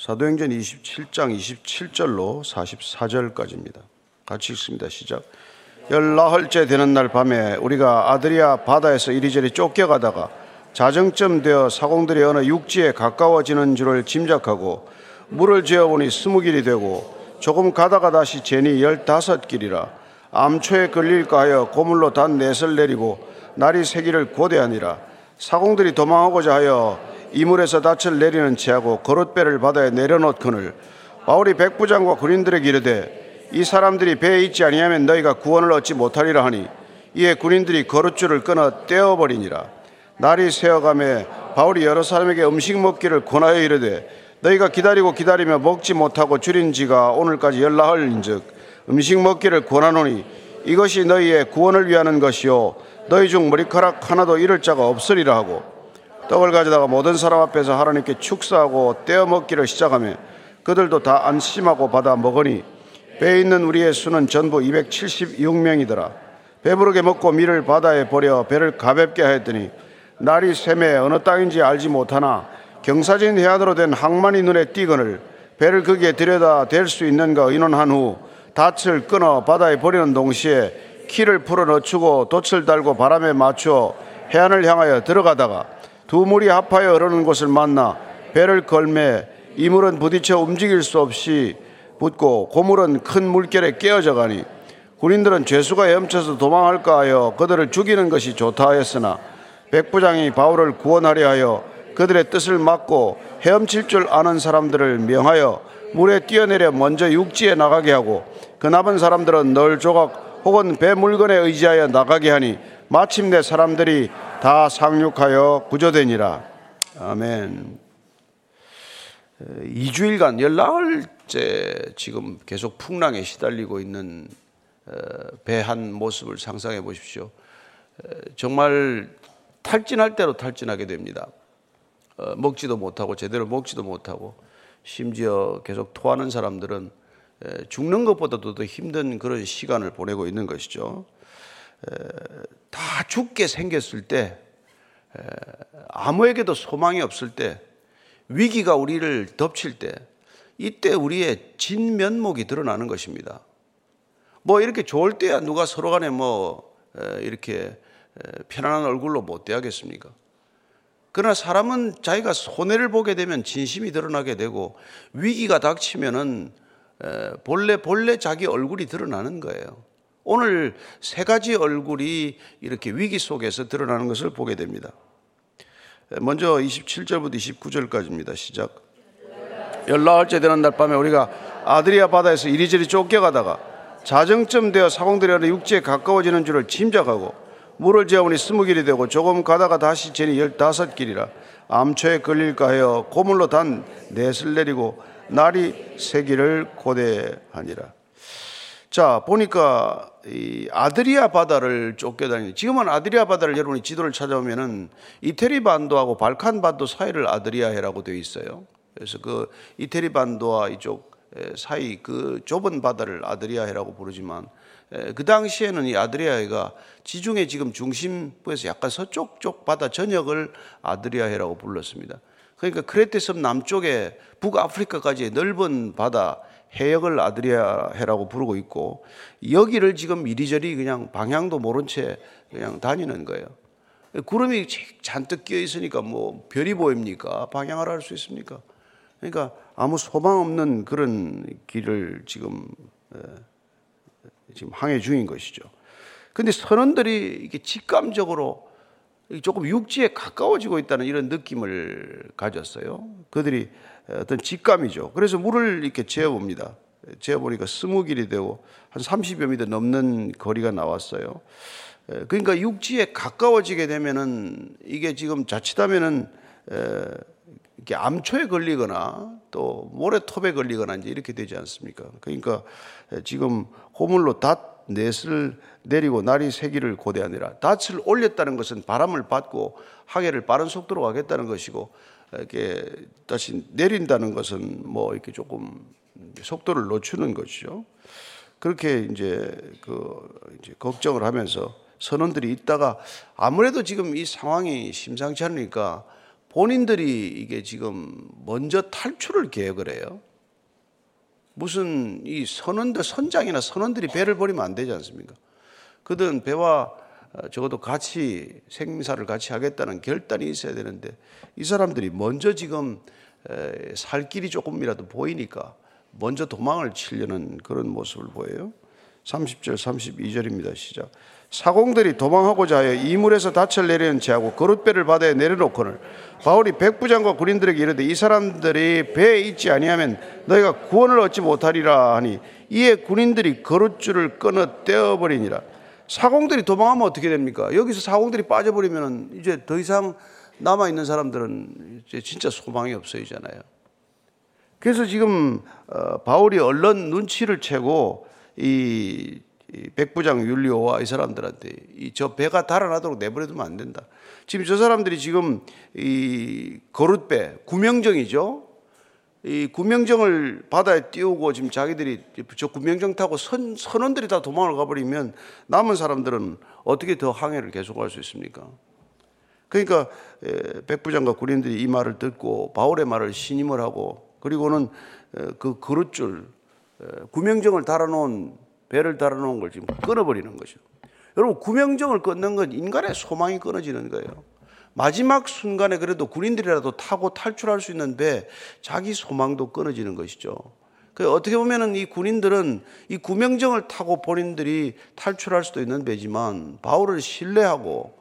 사도행전 27장 27절로 44절까지입니다. 같이 읽습니다. 시작. 열나흘째 되는 날 밤에 우리가 아드리아 바다에서 이리저리 쫓겨가다가 자정쯤 되어 사공들이 어느 육지에 가까워지는 줄을 짐작하고 물을 재어보니 스무 길이 되고 조금 가다가 다시 재니 열다섯 길이라 암초에 걸릴까 하여 고물로 단 넷을 내리고 날이 세기를 고대하니라 사공들이 도망하고자 하여 이물에서 닻을 내리는 채하고 거룻배를 바다에 내려놓거늘 바울이 백부장과 군인들에게 이르되 이 사람들이 배에 있지 아니하면 너희가 구원을 얻지 못하리라 하니 이에 군인들이 거룻줄을 끊어 떼어버리니라. 날이 새어가매 바울이 여러 사람에게 음식 먹기를 권하여 이르되 너희가 기다리고 기다리며 먹지 못하고 줄인 지가 오늘까지 열나흘인즉 음식 먹기를 권하노니 이것이 너희의 구원을 위하는 것이요. 너희 중 머리카락 하나도 잃을 자가 없으리라 하고 떡을 가져다가 모든 사람 앞에서 하나님께 축사하고 떼어 먹기를 시작하며 그들도 다 안심하고 받아 먹으니 배에 있는 우리의 수는 전부 276명이더라. 배부르게 먹고 밀을 바다에 버려 배를 가볍게 하였더니 날이 샘에 어느 땅인지 알지 못하나 경사진 해안으로 된 항만이 눈에 띄거늘 배를 거기에 들여다 댈 수 있는가 의논한 후 닻을 끊어 바다에 버리는 동시에 키를 풀어 넣추고 돛을 달고 바람에 맞추어 해안을 향하여 들어가다가 두 물이 합하여 흐르는 곳을 만나 배를 걸매 이 물은 부딪혀 움직일 수 없이 붙고 고물은 큰 물결에 깨어져 가니 군인들은 죄수가 헤엄쳐서 도망할까 하여 그들을 죽이는 것이 좋다 하였으나 백부장이 바울을 구원하려 하여 그들의 뜻을 막고 헤엄칠 줄 아는 사람들을 명하여 물에 뛰어내려 먼저 육지에 나가게 하고 그 남은 사람들은 널 조각 혹은 배 물건에 의지하여 나가게 하니 마침내 사람들이 다 상륙하여 구조되니라. 아멘. 2주일간 열나흘째 지금 계속 풍랑에 시달리고 있는 배 한 모습을 상상해 보십시오. 정말 탈진할 대로 탈진하게 됩니다. 어, 먹지도 못하고 제대로 먹지도 못하고 심지어 계속 토하는 사람들은 죽는 것보다도 더 힘든 그런 시간을 보내고 있는 것이죠. 다 죽게 생겼을 때 아무에게도 소망이 없을 때 위기가 우리를 덮칠 때 이때 우리의 진면목이 드러나는 것입니다. 뭐 이렇게 좋을 때야 누가 서로 간에 뭐 이렇게 편안한 얼굴로 못 대하겠습니까? 그러나 사람은 자기가 손해를 보게 되면 진심이 드러나게 되고 위기가 닥치면은 본래 본래 자기 얼굴이 드러나는 거예요. 오늘 세 가지 얼굴이 이렇게 위기 속에서 드러나는 것을 보게 됩니다. 먼저 27절부터 29절까지입니다. 시작. 열나흘째 되는 날 밤에 우리가 아드리아 바다에서 이리저리 쫓겨가다가 자정쯤 되어 사공들이 육지에 가까워지는 줄을 짐작하고 물을 재어보니 스무 길이 되고 조금 가다가 다시 재니 열다섯 길이라 암초에 걸릴까 하여 고물로 단 넷을 내리고 날이 세기를 고대하니라. 자, 보니까 이 아드리아 바다를 쫓겨다니는 지금은 아드리아 바다를 여러분이 지도를 찾아오면은 이태리 반도하고 발칸 반도 사이를 아드리아해라고 되어 있어요. 그래서 그 이태리 반도와 이쪽 사이 그 좁은 바다를 아드리아해라고 부르지만 그 당시에는 이 아드리아해가 지중해 지금 중심부에서 약간 서쪽 쪽 바다 전역을 아드리아해라고 불렀습니다. 그러니까 크레테 섬 남쪽에 북아프리카까지의 넓은 바다 해역을 아드리아해라고 부르고 있고 여기를 지금 이리저리 그냥 방향도 모른 채 그냥 다니는 거예요. 구름이 잔뜩 끼어 있으니까 뭐 별이 보입니까? 방향을 알 수 있습니까? 그러니까 아무 소망 없는 그런 길을 지금 지금 항해 중인 것이죠. 근데 선원들이 이게 직감적으로 조금 육지에 가까워지고 있다는 이런 느낌을 가졌어요. 그들이 어떤 직감이죠. 그래서 물을 이렇게 재어봅니다. 재어보니까 스무 길이 되고 한 30여 미터 넘는 거리가 나왔어요. 그러니까 육지에 가까워지게 되면은 이게 지금 자칫하면은 이렇게 암초에 걸리거나 또 모래톱에 걸리거나 이제 이렇게 되지 않습니까? 그러니까 지금 호물로 닷 넷을 내리고 날이 세기를 고대하니라. 닷을 올렸다는 것은 바람을 받고 항해를 빠른 속도로 가겠다는 것이고 이렇게 다시 내린다는 것은 뭐 이렇게 조금 속도를 늦추는 것이죠. 그렇게 이제 그 이제 걱정을 하면서 선원들이 있다가 아무래도 지금 이 상황이 심상치 않으니까 본인들이 이게 지금 먼저 탈출을 계획을 해요. 무슨 이 선원들 선장이나 선원들이 배를 버리면 안 되지 않습니까? 그든 배와 어, 적어도 같이 생사를 같이 하겠다는 결단이 있어야 되는데 이 사람들이 먼저 지금 살 길이 조금이라도 보이니까 먼저 도망을 치려는 그런 모습을 보여요. 30절 32절입니다. 시작. 사공들이 도망하고자 하여 이물에서 닻을 내리는 채하고 그릇배를 바다에 내려놓거늘 바울이 백부장과 군인들에게 이르되 이 사람들이 배에 있지 아니하면 너희가 구원을 얻지 못하리라 하니 이에 군인들이 그릇줄을 끊어 떼어버리니라 사공들이 도망하면 어떻게 됩니까? 여기서 사공들이 빠져버리면 이제 더 이상 남아 있는 사람들은 이제 진짜 소망이 없어지잖아요. 그래서 지금 어, 바울이 얼른 눈치를 채고 이 백부장 율리오와 이 사람들한테 이 저 배가 달아나도록 내버려두면 안 된다. 지금 저 사람들이 지금 이 거룻배 구명정이죠. 이 구명정을 바다에 띄우고 지금 자기들이 저 구명정 타고 선, 선원들이 다 도망을 가버리면 남은 사람들은 어떻게 더 항해를 계속할 수 있습니까? 그러니까 백부장과 군인들이 이 말을 듣고 바울의 말을 신임을 하고 그리고는 그 그릇줄 구명정을 달아놓은 배를 달아놓은 걸 지금 끊어버리는 거죠. 여러분 구명정을 끊는 건 인간의 소망이 끊어지는 거예요. 마지막 순간에 그래도 군인들이라도 타고 탈출할 수 있는 배 자기 소망도 끊어지는 것이죠. 그 어떻게 보면은 이 군인들은 이 구명정을 타고 본인들이 탈출할 수도 있는 배지만 바울을 신뢰하고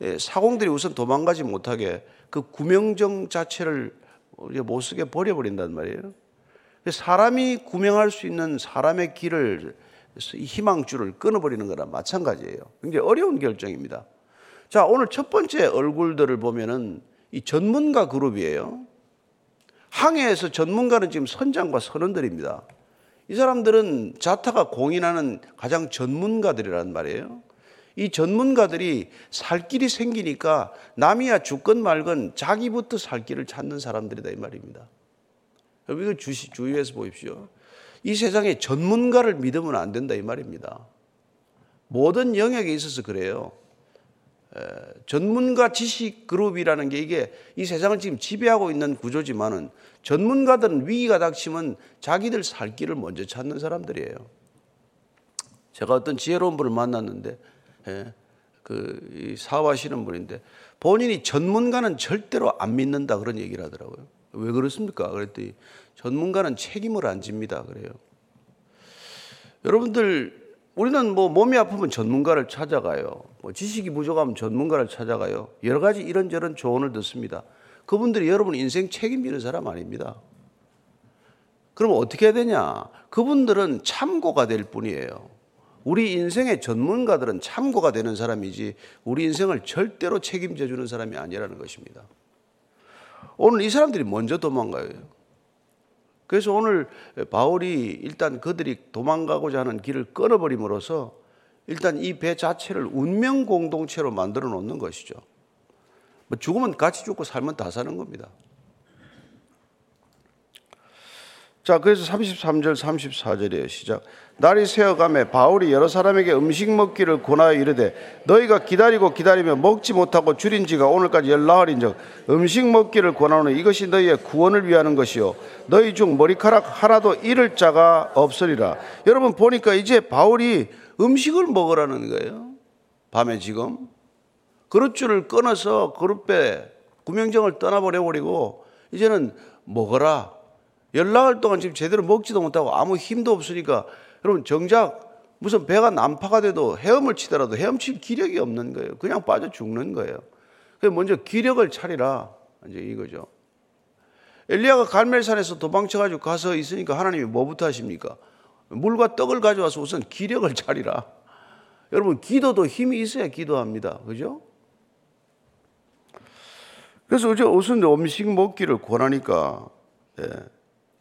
예, 사공들이 우선 도망가지 못하게 그 구명정 자체를 못 쓰게 버려버린단 말이에요. 사람이 구명할 수 있는 사람의 길을 희망줄을 끊어버리는 거나 마찬가지예요. 굉장히 어려운 결정입니다. 자, 오늘 첫 번째 얼굴들을 보면은 이 전문가 그룹이에요. 항해에서 전문가는 지금 선장과 선원들입니다. 이 사람들은 자타가 공인하는 가장 전문가들이란 말이에요. 이 전문가들이 살 길이 생기니까 남이야 죽건 말건 자기부터 살 길을 찾는 사람들이다 이 말입니다. 여러분 이거 주시, 주의해서 보십시오. 이 세상에 전문가를 믿으면 안 된다 이 말입니다. 모든 영역에 있어서 그래요. 에, 전문가 지식 그룹이라는 게 이게 이 세상을 지금 지배하고 있는 구조지만은 전문가들은 위기가 닥치면 자기들 살 길을 먼저 찾는 사람들이에요. 제가 어떤 지혜로운 분을 만났는데 에, 그 사업하시는 분인데 본인이 전문가는 절대로 안 믿는다 그런 얘기를 하더라고요. 왜 그렇습니까? 그랬더니 전문가는 책임을 안 집니다. 그래요. 여러분들 우리는 뭐 몸이 아프면 전문가를 찾아가요. 뭐 지식이 부족하면 전문가를 찾아가요. 여러 가지 이런저런 조언을 듣습니다. 그분들이 여러분 인생 책임지는 사람 아닙니다. 그럼 어떻게 해야 되냐? 그분들은 참고가 될 뿐이에요. 우리 인생의 전문가들은 참고가 되는 사람이지 우리 인생을 절대로 책임져 주는 사람이 아니라는 것입니다. 오늘 이 사람들이 먼저 도망가요. 그래서 오늘 바울이 일단 그들이 도망가고자 하는 길을 끊어버림으로써 일단 이 배 자체를 운명 공동체로 만들어 놓는 것이죠. 뭐 죽으면 같이 죽고 살면 다 사는 겁니다. 자, 그래서 33절, 34절이에요. 시작. 날이 새어가매 바울이 여러 사람에게 음식 먹기를 권하여 이르되 너희가 기다리고 기다리며 먹지 못하고 줄인 지가 오늘까지 열나흘인즉 음식 먹기를 권하노니 이것이 너희의 구원을 위하는 것이요. 너희 중 머리카락 하나도 잃을 자가 없으리라. 여러분 보니까 이제 바울이 음식을 먹으라는 거예요. 밤에 지금. 그릇줄을 끊어서 그릇배 구명정을 떠나버려 버리고 이제는 먹어라 열나흘 동안 지금 제대로 먹지도 못하고 아무 힘도 없으니까 여러분 정작 무슨 배가 난파가 돼도 헤엄을 치더라도 헤엄칠 기력이 없는 거예요. 그냥 빠져 죽는 거예요. 그래서 먼저 기력을 차리라. 이제 이거죠. 엘리야가 갈멜산에서 도망쳐 가지고 가서 있으니까 하나님이 뭐부터 하십니까? 물과 떡을 가져와서 우선 기력을 차리라. 여러분, 기도도 힘이 있어야 기도합니다. 그죠? 그래서 어제 우선 음식 먹기를 권하니까, 예.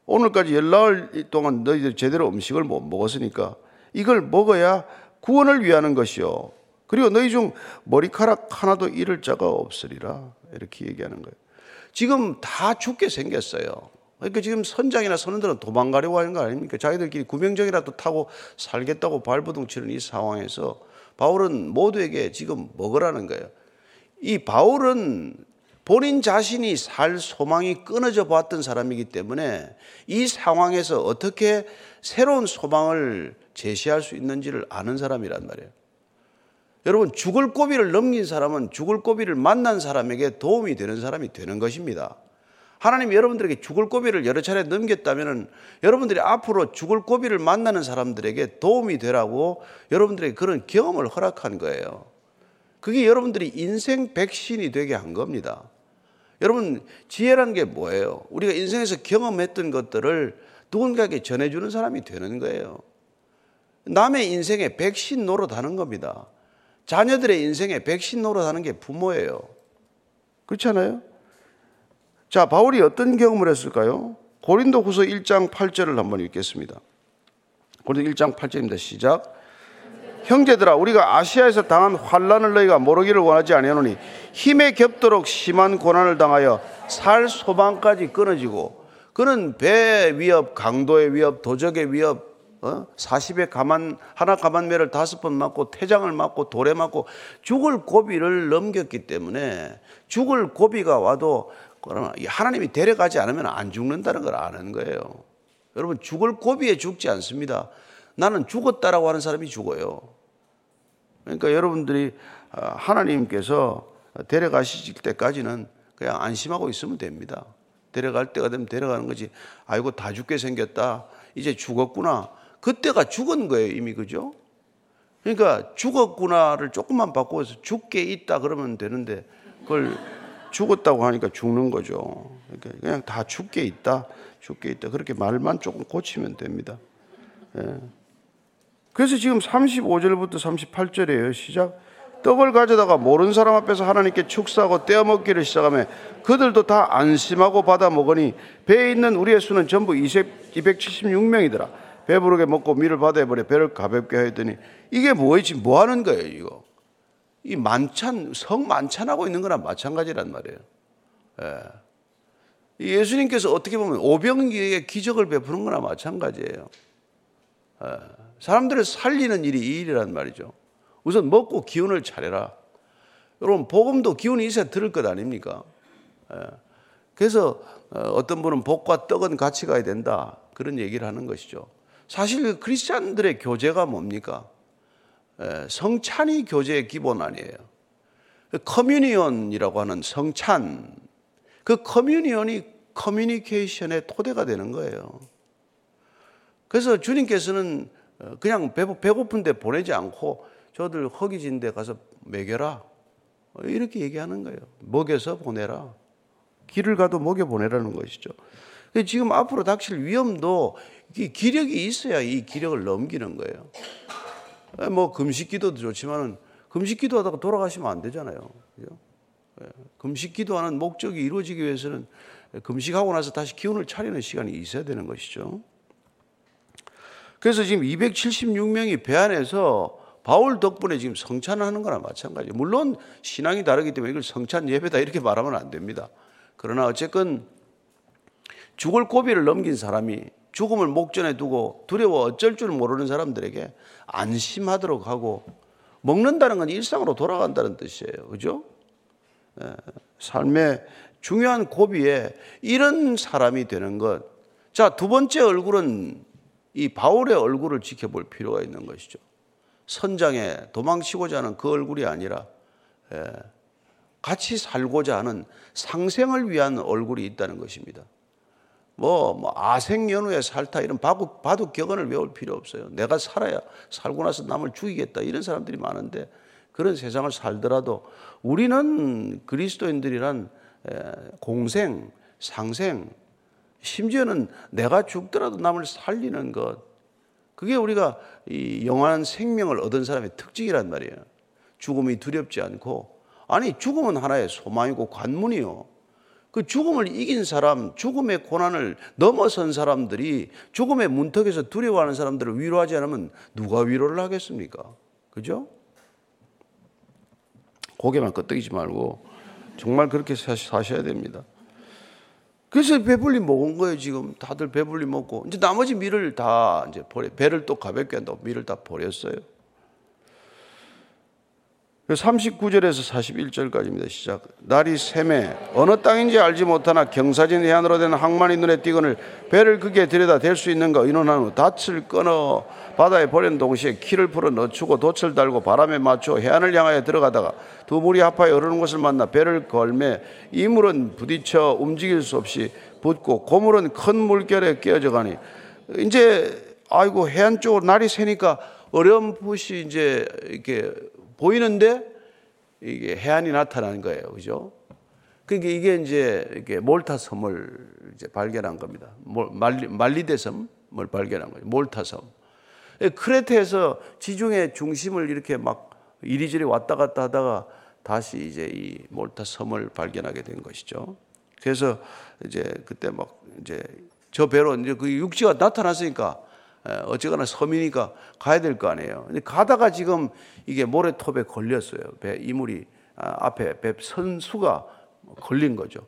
오늘까지 열나흘 동안 너희들 제대로 음식을 못 먹었으니까 이걸 먹어야 구원을 위하는 것이요. 그리고 너희 중 머리카락 하나도 잃을 자가 없으리라. 이렇게 얘기하는 거예요. 지금 다 죽게 생겼어요. 그러니까 지금 선장이나 선원들은 도망가려고 하는 거 아닙니까? 자기들끼리 구명정이라도 타고 살겠다고 발버둥 치는 이 상황에서 바울은 모두에게 지금 먹으라는 거예요. 이 바울은 본인 자신이 살 소망이 끊어져 봤던 사람이기 때문에 이 상황에서 어떻게 새로운 소망을 제시할 수 있는지를 아는 사람이란 말이에요. 여러분, 죽을 고비를 넘긴 사람은 죽을 고비를 만난 사람에게 도움이 되는 사람이 되는 것입니다. 하나님이 여러분들에게 죽을 고비를 여러 차례 넘겼다면 여러분들이 앞으로 죽을 고비를 만나는 사람들에게 도움이 되라고 여러분들에게 그런 경험을 허락한 거예요. 그게 여러분들이 인생 백신이 되게 한 겁니다. 여러분, 지혜라는 게 뭐예요? 우리가 인생에서 경험했던 것들을 누군가에게 전해주는 사람이 되는 거예요. 남의 인생에 백신 노릇하는 겁니다. 자녀들의 인생에 백신 노릇하는 게 부모예요. 그렇잖아요? 자, 바울이 어떤 경험을 했을까요? 고린도 후서 1장 8절을 한번 읽겠습니다. 고린도 1장 8절입니다. 시작. 형제들아 우리가 아시아에서 당한 환란을 너희가 모르기를 원하지 아니하노니 힘에 겹도록 심한 고난을 당하여 살 소망까지 끊어지고 그는 배 위협, 강도의 위협, 도적의 위협, 어? 40에 가만 하나 가만매를 다섯 번 맞고 태장을 맞고 돌에 맞고 죽을 고비를 넘겼기 때문에 죽을 고비가 와도 그러나 하나님이 데려가지 않으면 안 죽는다는 걸 아는 거예요. 여러분 죽을 고비에 죽지 않습니다. 나는 죽었다라고 하는 사람이 죽어요. 그러니까 여러분들이 어, 하나님께서 데려가실 때까지는 그냥 안심하고 있으면 됩니다. 데려갈 때가 되면 데려가는 거지. 아이고 다 죽게 생겼다. 이제 죽었구나. 그때가 죽은 거예요 이미 그죠? 그러니까 죽었구나를 조금만 바꿔서 죽게 있다 그러면 되는데 그걸 죽었다고 하니까 죽는 거죠. 그러니까 그냥 다 죽게 있다, 죽게 있다. 그렇게 말만 조금 고치면 됩니다. 예. 그래서 지금 35절부터 38절이에요. 시작. 떡을 가져다가 모르는 사람 앞에서 하나님께 축사하고 떼어먹기를 시작하며 그들도 다 안심하고 받아 먹으니 배에 있는 우리의 수는 전부 276명이더라. 배부르게 먹고 밀을 받아 버려 배를 가볍게 하더니 이게 뭐지? 뭐 하는 거예요, 이거? 이 만찬, 성 만찬하고 있는 거랑 마찬가지란 말이에요. 예. 예수님께서 어떻게 보면 오병이에게 기적을 베푸는 거나 마찬가지예요. 예. 사람들을 살리는 일이 이 일이란 말이죠. 우선 먹고 기운을 차려라. 여러분, 복음도 기운이 있어야 들을 것 아닙니까? 예. 그래서 어, 어떤 분은 복과 떡은 같이 가야 된다. 그런 얘기를 하는 것이죠. 사실 크리스찬들의 교제가 뭡니까? 예, 성찬이 교제의 기본 아니에요. communion이라고 하는 성찬, 그 communion이 커뮤니케이션의 토대가 되는 거예요. 그래서 주님께서는 어, 그냥 배고픈데 보내지 않고 저들 허기진 데 가서 먹여라. 이렇게 얘기하는 거예요. 먹여서 보내라. 길을 가도 먹여 보내라는 것이죠. 지금 앞으로 닥칠 위험도 기력이 있어야 이 기력을 넘기는 거예요. 예, 뭐 금식 기도도 좋지만은 금식 기도하다가 돌아가시면 안 되잖아요. 그죠? 예, 금식 기도하는 목적이 이루어지기 위해서는 금식하고 나서 다시 기운을 차리는 시간이 있어야 되는 것이죠. 그래서 지금 276명이 배 안에서 바울 덕분에 지금 성찬하는 거나 마찬가지예요. 물론 신앙이 다르기 때문에 이걸 성찬 예배다 이렇게 말하면 안 됩니다. 그러나 어쨌건 죽을 고비를 넘긴 사람이 죽음을 목전에 두고 두려워 어쩔 줄 모르는 사람들에게 안심하도록 하고 먹는다는 건 일상으로 돌아간다는 뜻이에요. 그죠? 예, 삶의 중요한 고비에 이런 사람이 되는 것. 자, 두 번째 얼굴은 이 바울의 얼굴을 지켜볼 필요가 있는 것이죠. 선장에 도망치고자 하는 그 얼굴이 아니라 예, 같이 살고자 하는 상생을 위한 얼굴이 있다는 것입니다. 뭐, 뭐 아생연후에 살타 이런 바둑, 바둑 격언을 외울 필요 없어요. 내가 살아야 살고 나서 남을 죽이겠다 이런 사람들이 많은데 그런 세상을 살더라도 우리는 그리스도인들이란 공생, 상생, 심지어는 내가 죽더라도 남을 살리는 것. 그게 우리가 이 영원한 생명을 얻은 사람의 특징이란 말이에요. 죽음이 두렵지 않고 아니 죽음은 하나의 소망이고 관문이요. 그 죽음을 이긴 사람, 죽음의 고난을 넘어선 사람들이 죽음의 문턱에서 두려워하는 사람들을 위로하지 않으면 누가 위로를 하겠습니까? 그죠? 고개만 끄덕이지 말고 정말 그렇게 사셔야 됩니다. 그래서 배불리 먹은 거예요, 지금. 다들 배불리 먹고. 이제 나머지 밀을 다 이제 버려, 배를 또 가볍게 한다고 밀을 다 버렸어요. 39절에서 41절까지입니다. 시작. 날이 샘에 어느 땅인지 알지 못하나 경사진 해안으로 된 항만이 눈에 띄거늘 배를 그게 들여다 댈 수 있는가 의논한 후 닻을 끊어 바다에 버린 동시에 키를 풀어 넣추고 돛을 달고 바람에 맞춰 해안을 향하여 들어가다가 두 물이 합하여 흐르는 것을 만나 배를 걸매 이 물은 부딪혀 움직일 수 없이 붙고 고물은 큰 물결에 끼어져 가니 이제 아이고 해안 쪽으로 날이 새니까 어렴풋이 이제 이렇게 보이는데 이게 해안이 나타나는 거예요. 그죠? 그러니까 이게 이제 이게 몰타 섬을 이제 발견한 겁니다. 말리, 말리대 섬을 발견한 거죠. 몰타 섬. 크레테에서 지중해 중심을 이렇게 막 이리저리 왔다 갔다 하다가 다시 이제 이 몰타 섬을 발견하게 된 것이죠. 그래서 이제 그때 막 이제 저 배로 이제 그 육지가 나타났으니까 어쨌거나 섬이니까 가야 될 거 아니에요. 근데 가다가 지금 이게 모래톱에 걸렸어요. 배 이물이 아, 앞에 배 선수가 걸린 거죠.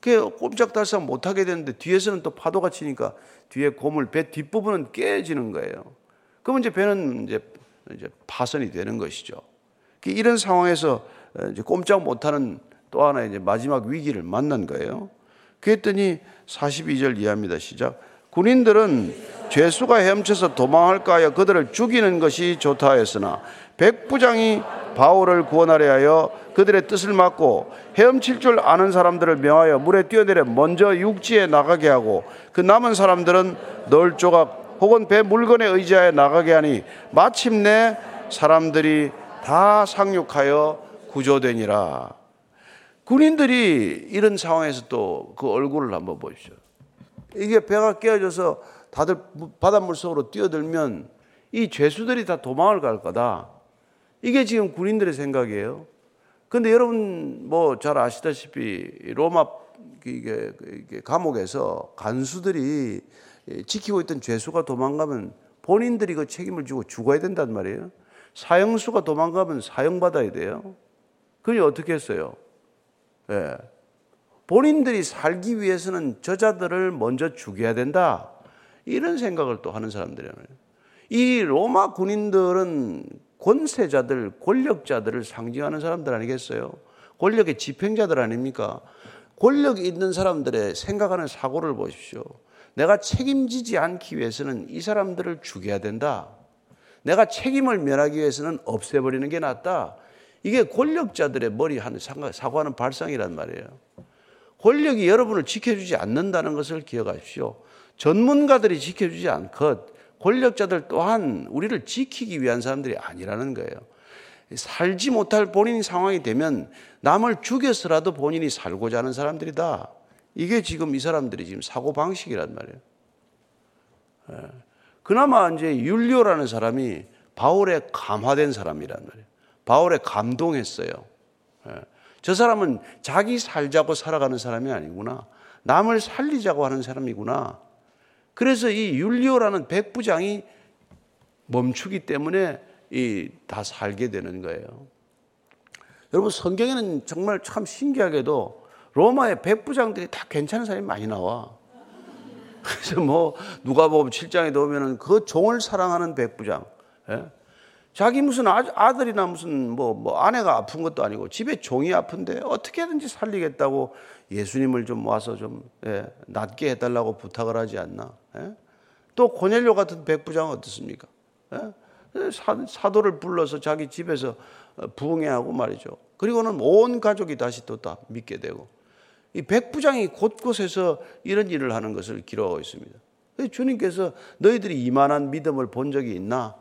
그게 꼼짝달싹 못 하게 되는데 뒤에서는 또 파도가 치니까 뒤에 고물 배 뒷부분은 깨지는 거예요. 그러면 이제 배는 이제 이제 파선이 되는 것이죠. 그 이런 상황에서 이제 꼼짝 못하는 또 하나 이제 마지막 위기를 만난 거예요. 그랬더니 42절 이하입니다. 시작. 군인들은 죄수가 헤엄쳐서 도망할까 하여 그들을 죽이는 것이 좋다 했으나 백부장이 바울을 구원하려 하여 그들의 뜻을 막고 헤엄칠 줄 아는 사람들을 명하여 물에 뛰어내려 먼저 육지에 나가게 하고 그 남은 사람들은 널 조각 혹은 배 물건에 의지하여 나가게 하니 마침내 사람들이 다 상륙하여 구조되니라. 군인들이 이런 상황에서 또 그 얼굴을 한번 보십시오. 이게 배가 깨어져서 다들 바닷물 속으로 뛰어들면 이 죄수들이 다 도망을 갈 거다. 이게 지금 군인들의 생각이에요. 근데 여러분 뭐 잘 아시다시피 로마 감옥에서 간수들이 지키고 있던 죄수가 도망가면 본인들이 그 책임을 지고 죽어야 된단 말이에요. 사형수가 도망가면 사형받아야 돼요. 그게 어떻게 했어요? 예. 네. 본인들이 살기 위해서는 저자들을 먼저 죽여야 된다. 이런 생각을 또 하는 사람들이에요. 이 로마 군인들은 권세자들, 권력자들을 상징하는 사람들 아니겠어요? 권력의 집행자들 아닙니까? 권력이 있는 사람들의 생각하는 사고를 보십시오. 내가 책임지지 않기 위해서는 이 사람들을 죽여야 된다. 내가 책임을 면하기 위해서는 없애버리는 게 낫다. 이게 권력자들의 머리 하는 사고하는 발상이란 말이에요. 권력이 여러분을 지켜주지 않는다는 것을 기억하십시오. 전문가들이 지켜주지 않것 권력자들 또한 우리를 지키기 위한 사람들이 아니라는 거예요. 살지 못할 본인 상황이 되면 남을 죽여서라도 본인이 살고자 하는 사람들이다. 이게 지금 이 사람들이 지금 사고 방식이란 말이에요. 예. 그나마 이제 율리오라는 사람이 바울에 감화된 사람이란 말이에요. 바울에 감동했어요. 예. 저 사람은 자기 살자고 살아가는 사람이 아니구나. 남을 살리자고 하는 사람이구나. 그래서 이 율리오라는 백부장이 멈추기 때문에 이 다 살게 되는 거예요. 여러분 성경에는 정말 참 신기하게도 로마의 백부장들이 다 괜찮은 사람이 많이 나와. 그래서 뭐 누가 보면 7장에 나오면은 그 종을 사랑하는 백부장. 예? 자기 무슨 아들이나 무슨 뭐, 뭐 아내가 아픈 것도 아니고 집에 종이 아픈데 어떻게든지 살리겠다고 예수님을 좀 와서 좀 예, 낫게 해달라고 부탁을 하지 않나. 예? 또 고넬료 같은 백부장 어떻습니까? 예? 사, 도를 불러서 자기 집에서 어, 부흥해하고 말이죠. 그리고는 온 가족이 다시 또 다 믿게 되고 이 백부장이 곳곳에서 이런 일을 하는 것을 기록하고 있습니다. 주님께서 너희들이 이만한 믿음을 본 적이 있나?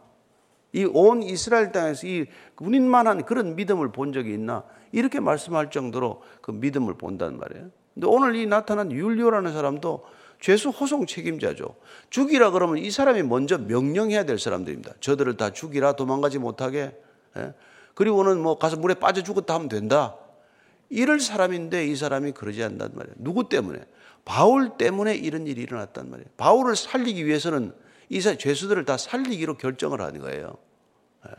이 온 이스라엘 땅에서 이 군인만한 그런 믿음을 본 적이 있나? 이렇게 말씀할 정도로 그 믿음을 본단 말이에요. 근데 오늘 이 나타난 율리오라는 사람도 죄수 호송 책임자죠. 죽이라 그러면 이 사람이 먼저 명령해야 될 사람들입니다. 저들을 다 죽이라 도망가지 못하게. 예? 그리고는 뭐 가서 물에 빠져 죽었다 하면 된다. 이럴 사람인데 이 사람이 그러지 않단 말이에요. 누구 때문에? 바울 때문에 이런 일이 일어났단 말이에요. 바울을 살리기 위해서는 이 죄수들을 다 살리기로 결정을 하는 거예요. 예.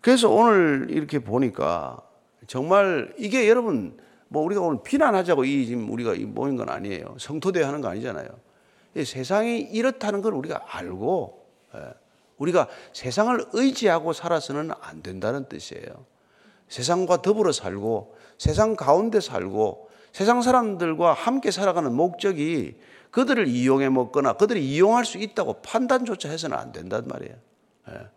그래서 오늘 이렇게 보니까 정말 이게 여러분 뭐 우리가 오늘 비난하자고 이 지금 우리가 모인 건 아니에요. 성토대 하는 거 아니잖아요. 세상이 이렇다는 걸 우리가 알고 예. 우리가 세상을 의지하고 살아서는 안 된다는 뜻이에요. 세상과 더불어 살고 세상 가운데 살고 세상 사람들과 함께 살아가는 목적이 그들을 이용해 먹거나 그들이 이용할 수 있다고 판단조차 해서는 안 된단 말이에요. 예.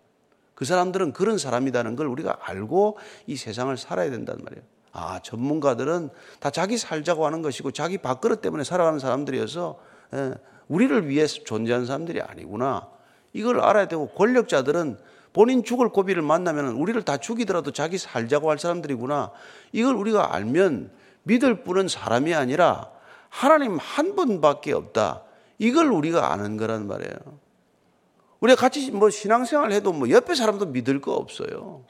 그 사람들은 그런 사람이라는 걸 우리가 알고 이 세상을 살아야 된단 말이에요. 아, 전문가들은 다 자기 살자고 하는 것이고 자기 밥그릇 때문에 살아가는 사람들이어서 예, 우리를 위해서 존재하는 사람들이 아니구나. 이걸 알아야 되고 권력자들은 본인 죽을 고비를 만나면 우리를 다 죽이더라도 자기 살자고 할 사람들이구나. 이걸 우리가 알면 믿을 분은 사람이 아니라 하나님 한 분밖에 없다. 이걸 우리가 아는 거란 말이에요. 우리가 같이 뭐 신앙생활 해도 뭐 옆에 사람도 믿을 거 없어요.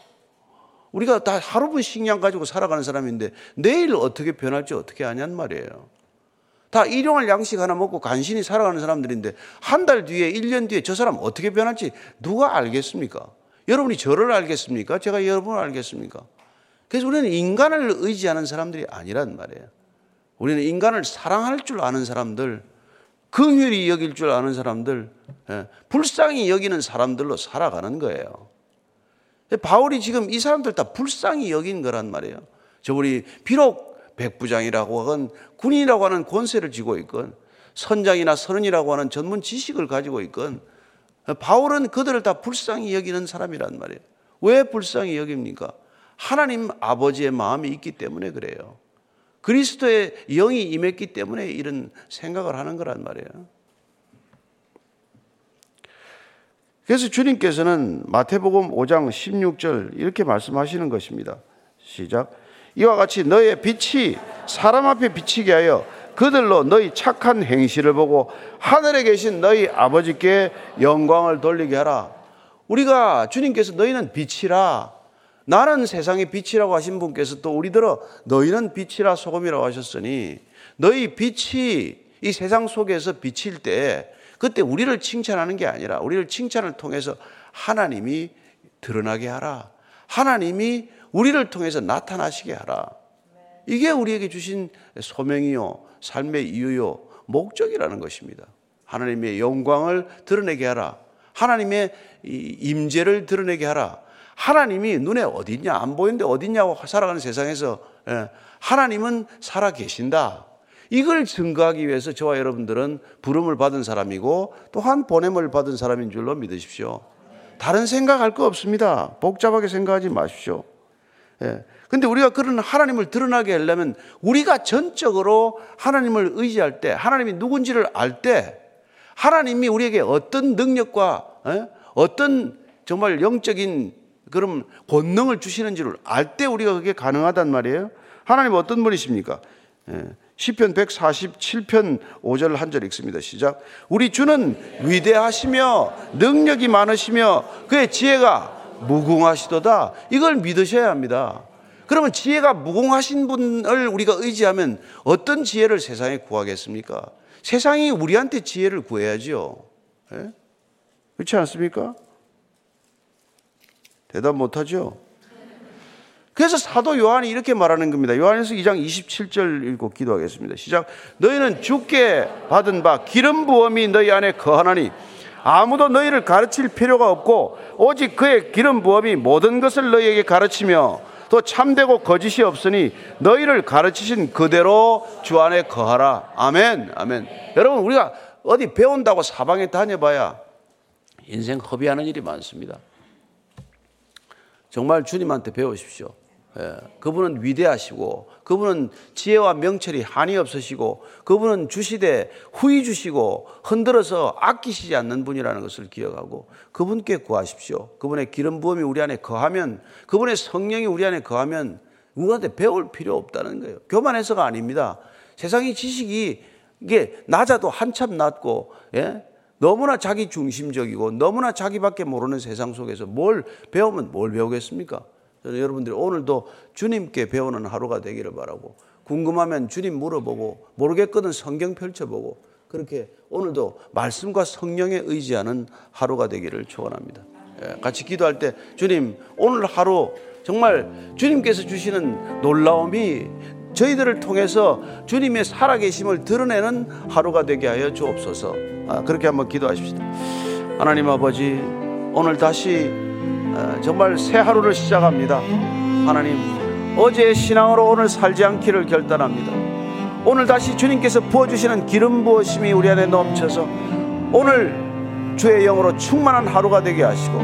우리가 다 하루분 식량 가지고 살아가는 사람인데 내일 어떻게 변할지 어떻게 아냔 말이에요. 다 일용할 양식 하나 먹고 간신히 살아가는 사람들인데 한 달 뒤에, 1년 뒤에 저 사람 어떻게 변할지 누가 알겠습니까? 여러분이 저를 알겠습니까? 제가 여러분을 알겠습니까? 그래서 우리는 인간을 의지하는 사람들이 아니란 말이에요. 우리는 인간을 사랑할 줄 아는 사람들, 긍휼히 여길 줄 아는 사람들, 예, 불쌍히 여기는 사람들로 살아가는 거예요. 바울이 지금 이 사람들 다 불쌍히 여긴 거란 말이에요. 저분이 비록 백부장이라고 하건 군인이라고 하는 권세를 쥐고 있건 선장이나 선원이라고 하는 전문 지식을 가지고 있건 바울은 그들을 다 불쌍히 여기는 사람이란 말이에요. 왜 불쌍히 여깁니까? 하나님 아버지의 마음이 있기 때문에 그래요. 그리스도의 영이 임했기 때문에 이런 생각을 하는 거란 말이에요. 그래서 주님께서는 마태복음 5장 16절 이렇게 말씀하시는 것입니다. 시작. 이와 같이 너의 빛이 사람 앞에 비치게 하여 그들로 너희 착한 행실을 보고 하늘에 계신 너희 아버지께 영광을 돌리게 하라. 우리가 주님께서 너희는 빛이라 나는 세상의 빛이라고 하신 분께서 또 우리들어 너희는 빛이라 소금이라고 하셨으니 너희 빛이 이 세상 속에서 비칠 때 그때 우리를 칭찬하는 게 아니라 우리를 칭찬을 통해서 하나님이 드러나게 하라. 하나님이 우리를 통해서 나타나시게 하라. 이게 우리에게 주신 소명이요, 삶의 이유요, 목적이라는 것입니다. 하나님의 영광을 드러내게 하라. 하나님의 임재를 드러내게 하라. 하나님이 눈에 어딨냐, 안 보이는데 어딨냐고 살아가는 세상에서 예, 하나님은 살아 계신다. 이걸 증거하기 위해서 저와 여러분들은 부름을 받은 사람이고 또한 보냄을 받은 사람인 줄로 믿으십시오. 다른 생각할 거 없습니다. 복잡하게 생각하지 마십시오. 예. 근데 우리가 그런 하나님을 드러나게 하려면 우리가 전적으로 하나님을 의지할 때, 하나님이 누군지를 알 때, 하나님이 우리에게 어떤 능력과 예? 어떤 정말 영적인 그런 권능을 주시는지를 알때 우리가 그게 가능하단 말이에요. 하나님 어떤 분이십니까? 예. 시편 147편 5절 한 절 읽습니다. 시작. 우리 주는 위대하시며 능력이 많으시며 그의 지혜가 무궁하시도다. 이걸 믿으셔야 합니다. 그러면 지혜가 무궁하신 분을 우리가 의지하면 어떤 지혜를 세상에 구하겠습니까? 세상이 우리한테 지혜를 구해야지요. 예? 그렇지 않습니까? 대답 못하죠? 그래서 사도 요한이 이렇게 말하는 겁니다. 요한에서 2장 27절 읽고 기도하겠습니다. 시작. 너희는 주께 받은 바 기름 부음이 너희 안에 거하나니 아무도 너희를 가르칠 필요가 없고 오직 그의 기름 부음이 모든 것을 너희에게 가르치며 또 참되고 거짓이 없으니 너희를 가르치신 그대로 주 안에 거하라. 아멘. 아멘. 여러분 우리가 어디 배운다고 사방에 다녀봐야 인생 허비하는 일이 많습니다. 정말 주님한테 배우십시오. 예, 그분은 위대하시고 그분은 지혜와 명철이 한이 없으시고 그분은 주시되 후히 주시고 흔들어서 아끼시지 않는 분이라는 것을 기억하고 그분께 구하십시오. 그분의 기름 부음이 우리 안에 거하면 그분의 성령이 우리 안에 거하면 누구한테 배울 필요 없다는 거예요. 교만해서가 아닙니다. 세상의 지식이 이게 낮아도 한참 낮고 예? 너무나 자기 중심적이고 너무나 자기밖에 모르는 세상 속에서 뭘 배우면 뭘 배우겠습니까? 저는 여러분들이 오늘도 주님께 배우는 하루가 되기를 바라고 궁금하면 주님 물어보고 모르겠거든 성경 펼쳐보고 그렇게 오늘도 말씀과 성령에 의지하는 하루가 되기를 축원합니다. 예, 같이 기도할 때 주님 오늘 하루 정말 주님께서 주시는 놀라움이 저희들을 통해서 주님의 살아계심을 드러내는 하루가 되게 하여 주옵소서. 아, 그렇게 한번 기도하십시다. 하나님 아버지 오늘 다시 어, 정말 새 하루를 시작합니다. 하나님, 어제의 신앙으로 오늘 살지 않기를 결단합니다. 오늘 다시 주님께서 부어주시는 기름 부어심이 우리 안에 넘쳐서 오늘 주의 영으로 충만한 하루가 되게 하시고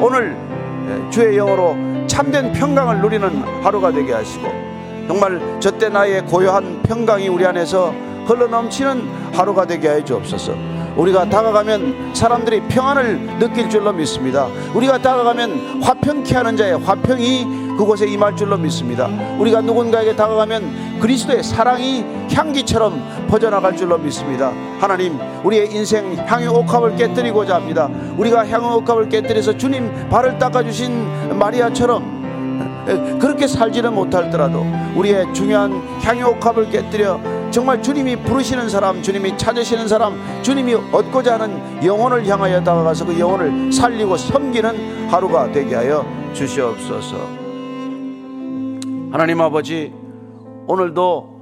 오늘 주의 영으로 참된 평강을 누리는 하루가 되게 하시고 정말 저때 나의 고요한 평강이 우리 안에서 흘러 넘치는 하루가 되게 해 주옵소서. 우리가 다가가면 사람들이 평안을 느낄 줄로 믿습니다. 우리가 다가가면 화평케 하는 자의 화평이 그곳에 임할 줄로 믿습니다. 우리가 누군가에게 다가가면 그리스도의 사랑이 향기처럼 퍼져나갈 줄로 믿습니다. 하나님, 우리의 인생 향유 옥합을 깨뜨리고자 합니다. 우리가 향유 옥합을 깨뜨려서 주님 발을 닦아주신 마리아처럼 그렇게 살지는 못할더라도 우리의 중요한 향유 옥합을 깨뜨려 정말 주님이 부르시는 사람, 주님이 찾으시는 사람, 주님이 얻고자 하는 영혼을 향하여 다가가서 그 영혼을 살리고 섬기는 하루가 되게 하여 주시옵소서. 하나님 아버지, 오늘도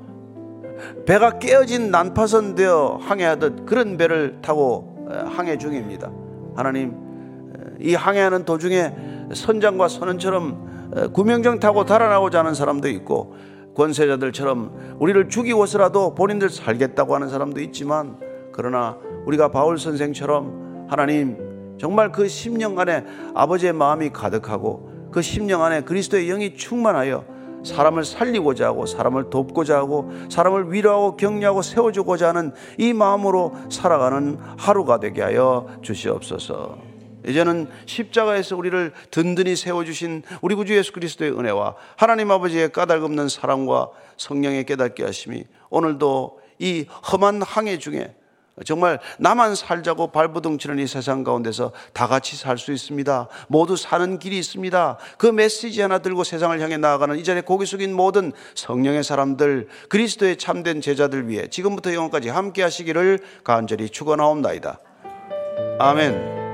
배가 깨어진 난파선 되어 항해하듯 그런 배를 타고 항해 중입니다. 하나님, 이 항해하는 도중에 선장과 선원처럼 구명정 타고 달아나고자 하는 사람도 있고 권세자들처럼 우리를 죽이고서라도 본인들 살겠다고 하는 사람도 있지만 그러나 우리가 바울 선생처럼 하나님 정말 그 심령 안에 아버지의 마음이 가득하고 그 심령 안에 그리스도의 영이 충만하여 사람을 살리고자 하고 사람을 돕고자 하고 사람을 위로하고 격려하고 세워주고자 하는 이 마음으로 살아가는 하루가 되게 하여 주시옵소서. 이제는 십자가에서 우리를 든든히 세워주신 우리 구주 예수 그리스도의 은혜와 하나님 아버지의 까닭 없는 사랑과 성령의 깨닫게 하심이 오늘도 이 험한 항해 중에 정말 나만 살자고 발부둥치는 이 세상 가운데서 다 같이 살 수 있습니다. 모두 사는 길이 있습니다. 그 메시지 하나 들고 세상을 향해 나아가는 이 자리에 고개 숙인 모든 성령의 사람들, 그리스도의 참된 제자들 위해 지금부터 영원까지 함께 하시기를 간절히 축원하옵나이다. 아멘.